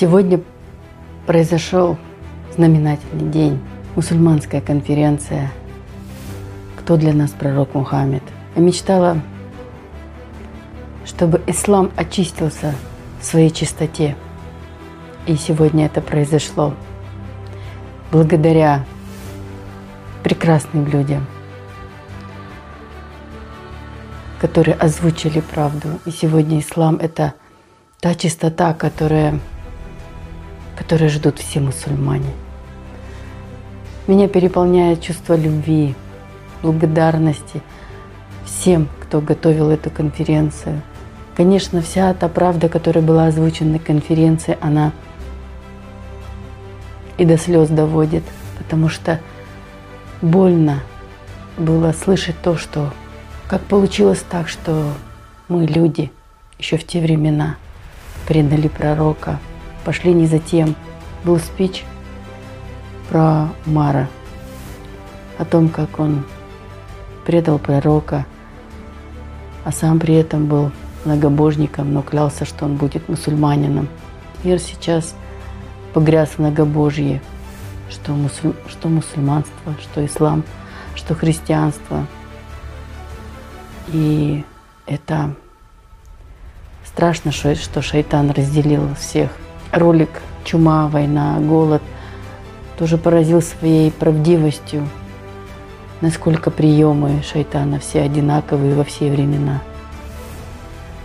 Сегодня произошел знаменательный день. Мусульманская конференция «Кто для нас пророк Мухаммед?» Я мечтала, чтобы ислам очистился в своей чистоте. И сегодня это произошло благодаря прекрасным людям, которые озвучили правду. И сегодня ислам – это та чистота, которая которые ждут все мусульмане. Меня переполняет чувство любви, благодарности всем, кто готовил эту конференцию. Конечно, вся та правда, которая была озвучена на конференции, она и до слез доводит, потому что больно было слышать то, что как получилось так, что мы, люди, еще в те времена предали пророка, пошли не за тем. Был спич про Мара, о том, как он предал пророка, а сам при этом был многобожником, но клялся, что он будет мусульманином. Мир сейчас погряз в многобожье, что, мусуль... что мусульманство, что ислам, что христианство. И это страшно, что шайтан разделил всех – ролик «Чума, война, голод» тоже поразил своей правдивостью, насколько приемы шайтана все одинаковые во все времена.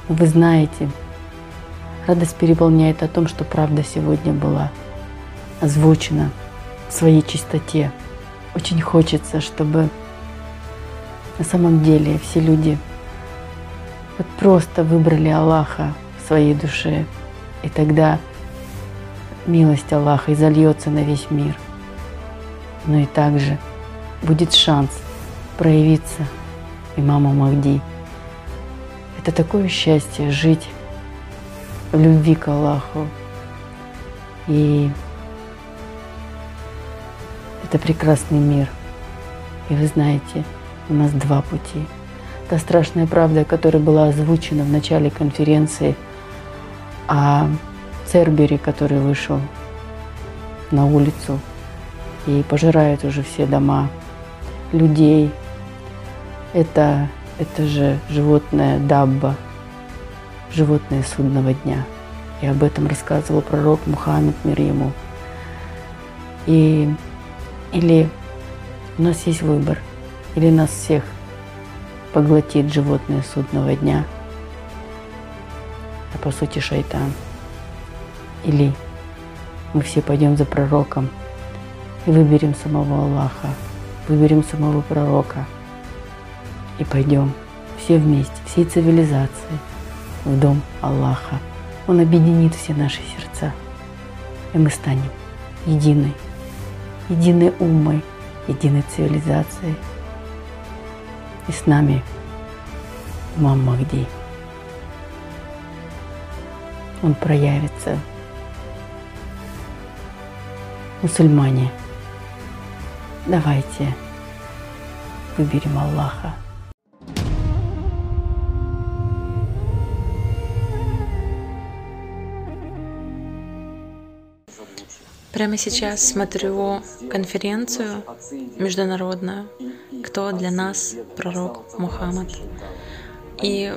Вы знаете, радость переполняет о том, что правда сегодня была озвучена в своей чистоте. Очень хочется, чтобы на самом деле все люди вот просто выбрали Аллаха в своей душе. И тогда милость Аллаха изольется на весь мир. Но и также будет шанс проявиться имаму Махди. Это такое счастье жить в любви к Аллаху. И это прекрасный мир. И вы знаете, у нас два пути. Та страшная правда, которая была озвучена в начале конференции о Цербери, который вышел на улицу и пожирает уже все дома людей. Это, это же животное Дабба, животное судного дня. И об этом рассказывал пророк Мухаммед мир ему. И, или у нас есть выбор, или нас всех поглотит животное судного дня, а по сути шайтан – или мы все пойдем за пророком и выберем самого Аллаха, выберем самого пророка и пойдем все вместе, всей цивилизацией в дом Аллаха. Он объединит все наши сердца, и мы станем единой, единой умой, единой цивилизацией. И с нами Мам Махди. Он проявится мусульмане, давайте выберем Аллаха. Прямо сейчас смотрю конференцию международную «Кто для нас пророк Мухаммад». И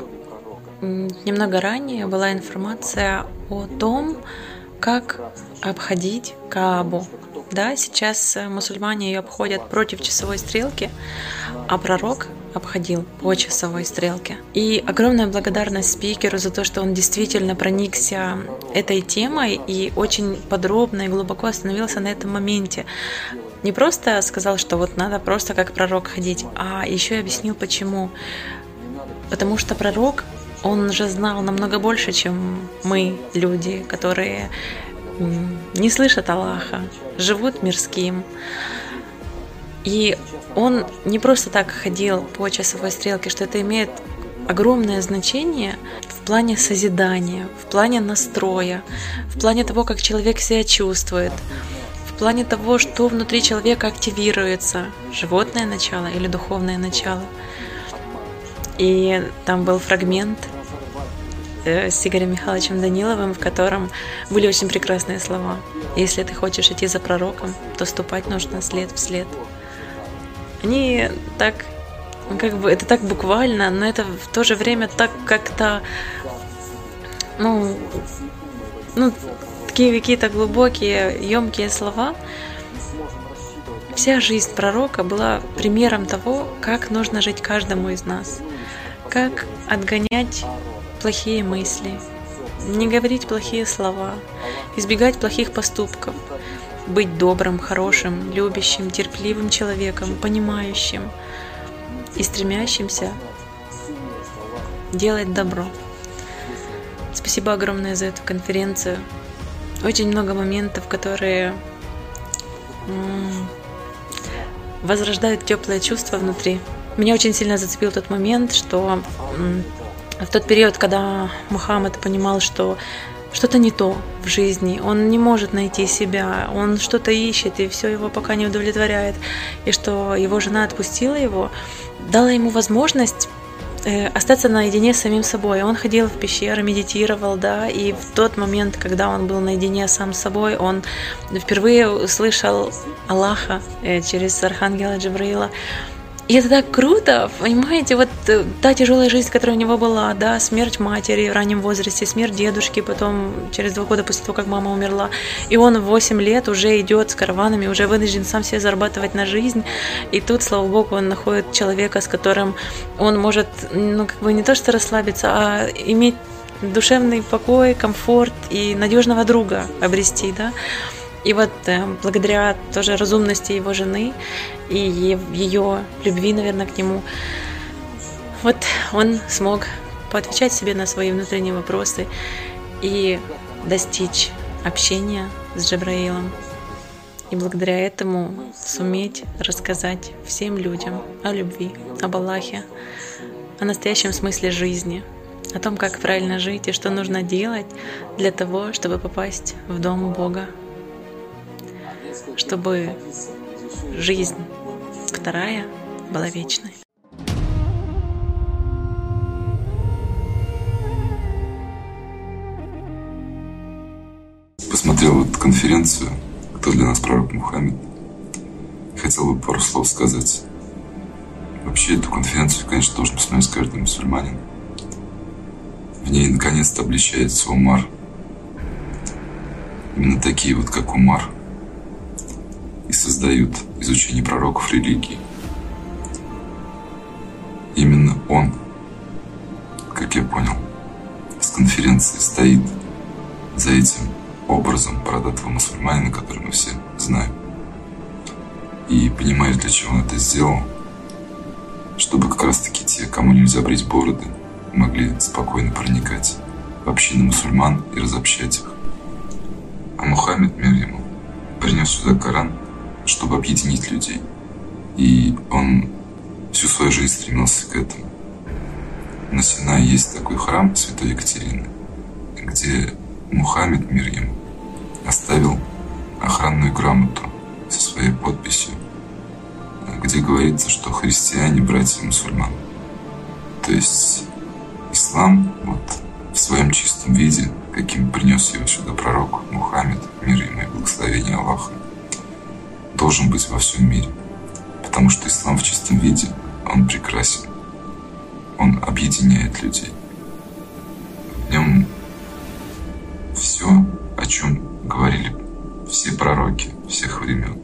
немного ранее была информация о том, как обходить Каабу. Да, сейчас мусульмане ее обходят против часовой стрелки, а пророк обходил по часовой стрелке. И огромная благодарность спикеру за то, что он действительно проникся этой темой и очень подробно и глубоко остановился на этом моменте. Не просто сказал, что вот надо просто как пророк ходить, а еще и объяснил почему. Потому что пророк он же знал намного больше, чем мы, люди, которые не слышат Аллаха, живут мирским. И он не просто так ходил по часовой стрелке, что это имеет огромное значение в плане созидания, в плане настроя, в плане того, как человек себя чувствует, в плане того, что внутри человека активируется, животное начало или духовное начало. И там был фрагмент э, с Игорем Михайловичем Даниловым, в котором были очень прекрасные слова. Если ты хочешь идти за пророком, то ступать нужно след в след. Они так, как бы, это так буквально, но это в то же время так как-то, ну, ну, такие какие-то глубокие, емкие слова. Вся жизнь пророка была примером того, как нужно жить каждому из нас, как отгонять плохие мысли, не говорить плохие слова, избегать плохих поступков, быть добрым, хорошим, любящим, терпеливым человеком, понимающим и стремящимся делать добро. Спасибо огромное за эту конференцию. Очень много моментов, которые возрождают теплое чувство внутри. Меня очень сильно зацепил тот момент, что в тот период, когда Мухаммад понимал, что что-то не то в жизни, он не может найти себя, он что-то ищет, и все его пока не удовлетворяет, и что его жена отпустила его, дала ему возможность э, остаться наедине с самим собой. Он ходил в пещеры, медитировал, да, и в тот момент, когда он был наедине сам с собой, он впервые услышал Аллаха э, через архангела Джабраила. И это так круто, понимаете, вот э, та тяжелая жизнь, которая у него была, да, смерть матери в раннем возрасте, смерть дедушки, потом через два года после того, как мама умерла, и он в 8 лет уже идет с караванами, уже вынужден сам себе зарабатывать на жизнь, и тут, слава богу, он находит человека, с которым он может, ну, как бы не то что расслабиться, а иметь душевный покой, комфорт и надежного друга обрести, да. И вот э, благодаря тоже разумности его жены и ее любви, наверное, к нему, вот он смог поотвечать себе на свои внутренние вопросы и достичь общения с Джабраилом. И благодаря этому суметь рассказать всем людям о любви, об Аллахе, о настоящем смысле жизни, о том, как правильно жить и что нужно делать для того, чтобы попасть в дом Бога чтобы жизнь вторая была вечной. Посмотрел эту конференцию «Кто для нас пророк Мухаммед?» Хотел бы пару слов сказать. Вообще эту конференцию, конечно, должен посмотреть каждый мусульманин. В ней наконец-то обличается Умар. Именно такие вот, как Умар – и создают изучение пророков религии. Именно он, как я понял, с конференции стоит за этим образом бородатого мусульманина, который мы все знаем. И понимаешь, для чего он это сделал, чтобы как раз-таки те, кому нельзя брить бороды, могли спокойно проникать в общины мусульман и разобщать их. А Мухаммед, мир ему, принес сюда Коран – чтобы объединить людей. И он всю свою жизнь стремился к этому. На Синае есть такой храм Святой Екатерины, где Мухаммед, мир ему, оставил охранную грамоту со своей подписью, где говорится, что христиане – братья мусульман. То есть ислам вот в своем чистом виде, каким принес его сюда пророк Мухаммед, мир ему и благословение Аллаха, должен быть во всем мире. Потому что ислам в чистом виде, он прекрасен. Он объединяет людей. В нем все, о чем говорили все пророки всех времен.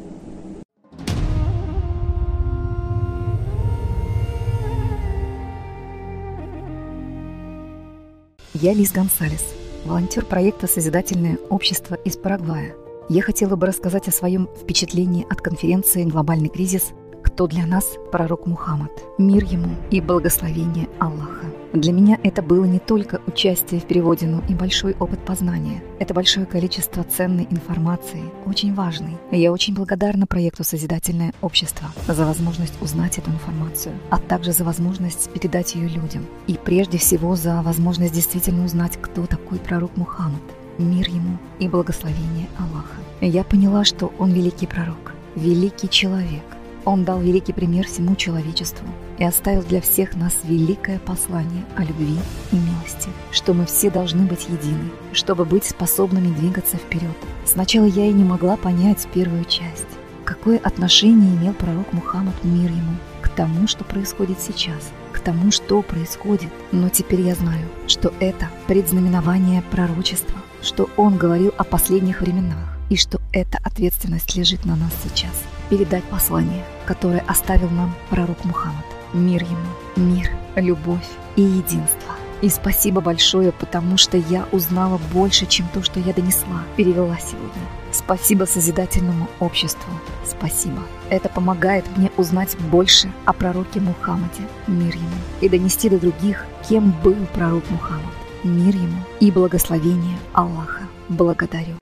Я Лиз Гонсалес, волонтер проекта «Созидательное общество» из Парагвая – я хотела бы рассказать о своем впечатлении от конференции «Глобальный кризис. Кто для нас пророк Мухаммад? Мир ему и благословение Аллаха». Для меня это было не только участие в переводе, но и большой опыт познания. Это большое количество ценной информации, очень важной. Я очень благодарна проекту «Созидательное общество» за возможность узнать эту информацию, а также за возможность передать ее людям. И прежде всего за возможность действительно узнать, кто такой пророк Мухаммад – мир ему и благословение Аллаха. Я поняла, что он великий пророк, великий человек, Он дал великий пример всему человечеству и оставил для всех нас великое послание о любви и милости, что мы все должны быть едины, чтобы быть способными двигаться вперед. Сначала я и не могла понять первую часть. Какое отношение имел пророк Мухаммад, мир ему, к тому, что происходит сейчас, к тому, что происходит. Но теперь я знаю, что это предзнаменование пророчества, что он говорил о последних временах, и что эта ответственность лежит на нас сейчас – передать послание, которое оставил нам пророк Мухаммад. Мир ему, мир, любовь и единство. И спасибо большое, потому что я узнала больше, чем то, что я донесла, перевела сегодня. Спасибо Созидательному обществу. Спасибо. Это помогает мне узнать больше о пророке Мухаммаде, мир ему, и донести до других, кем был пророк Мухаммад, мир ему и благословение Аллаха. Благодарю.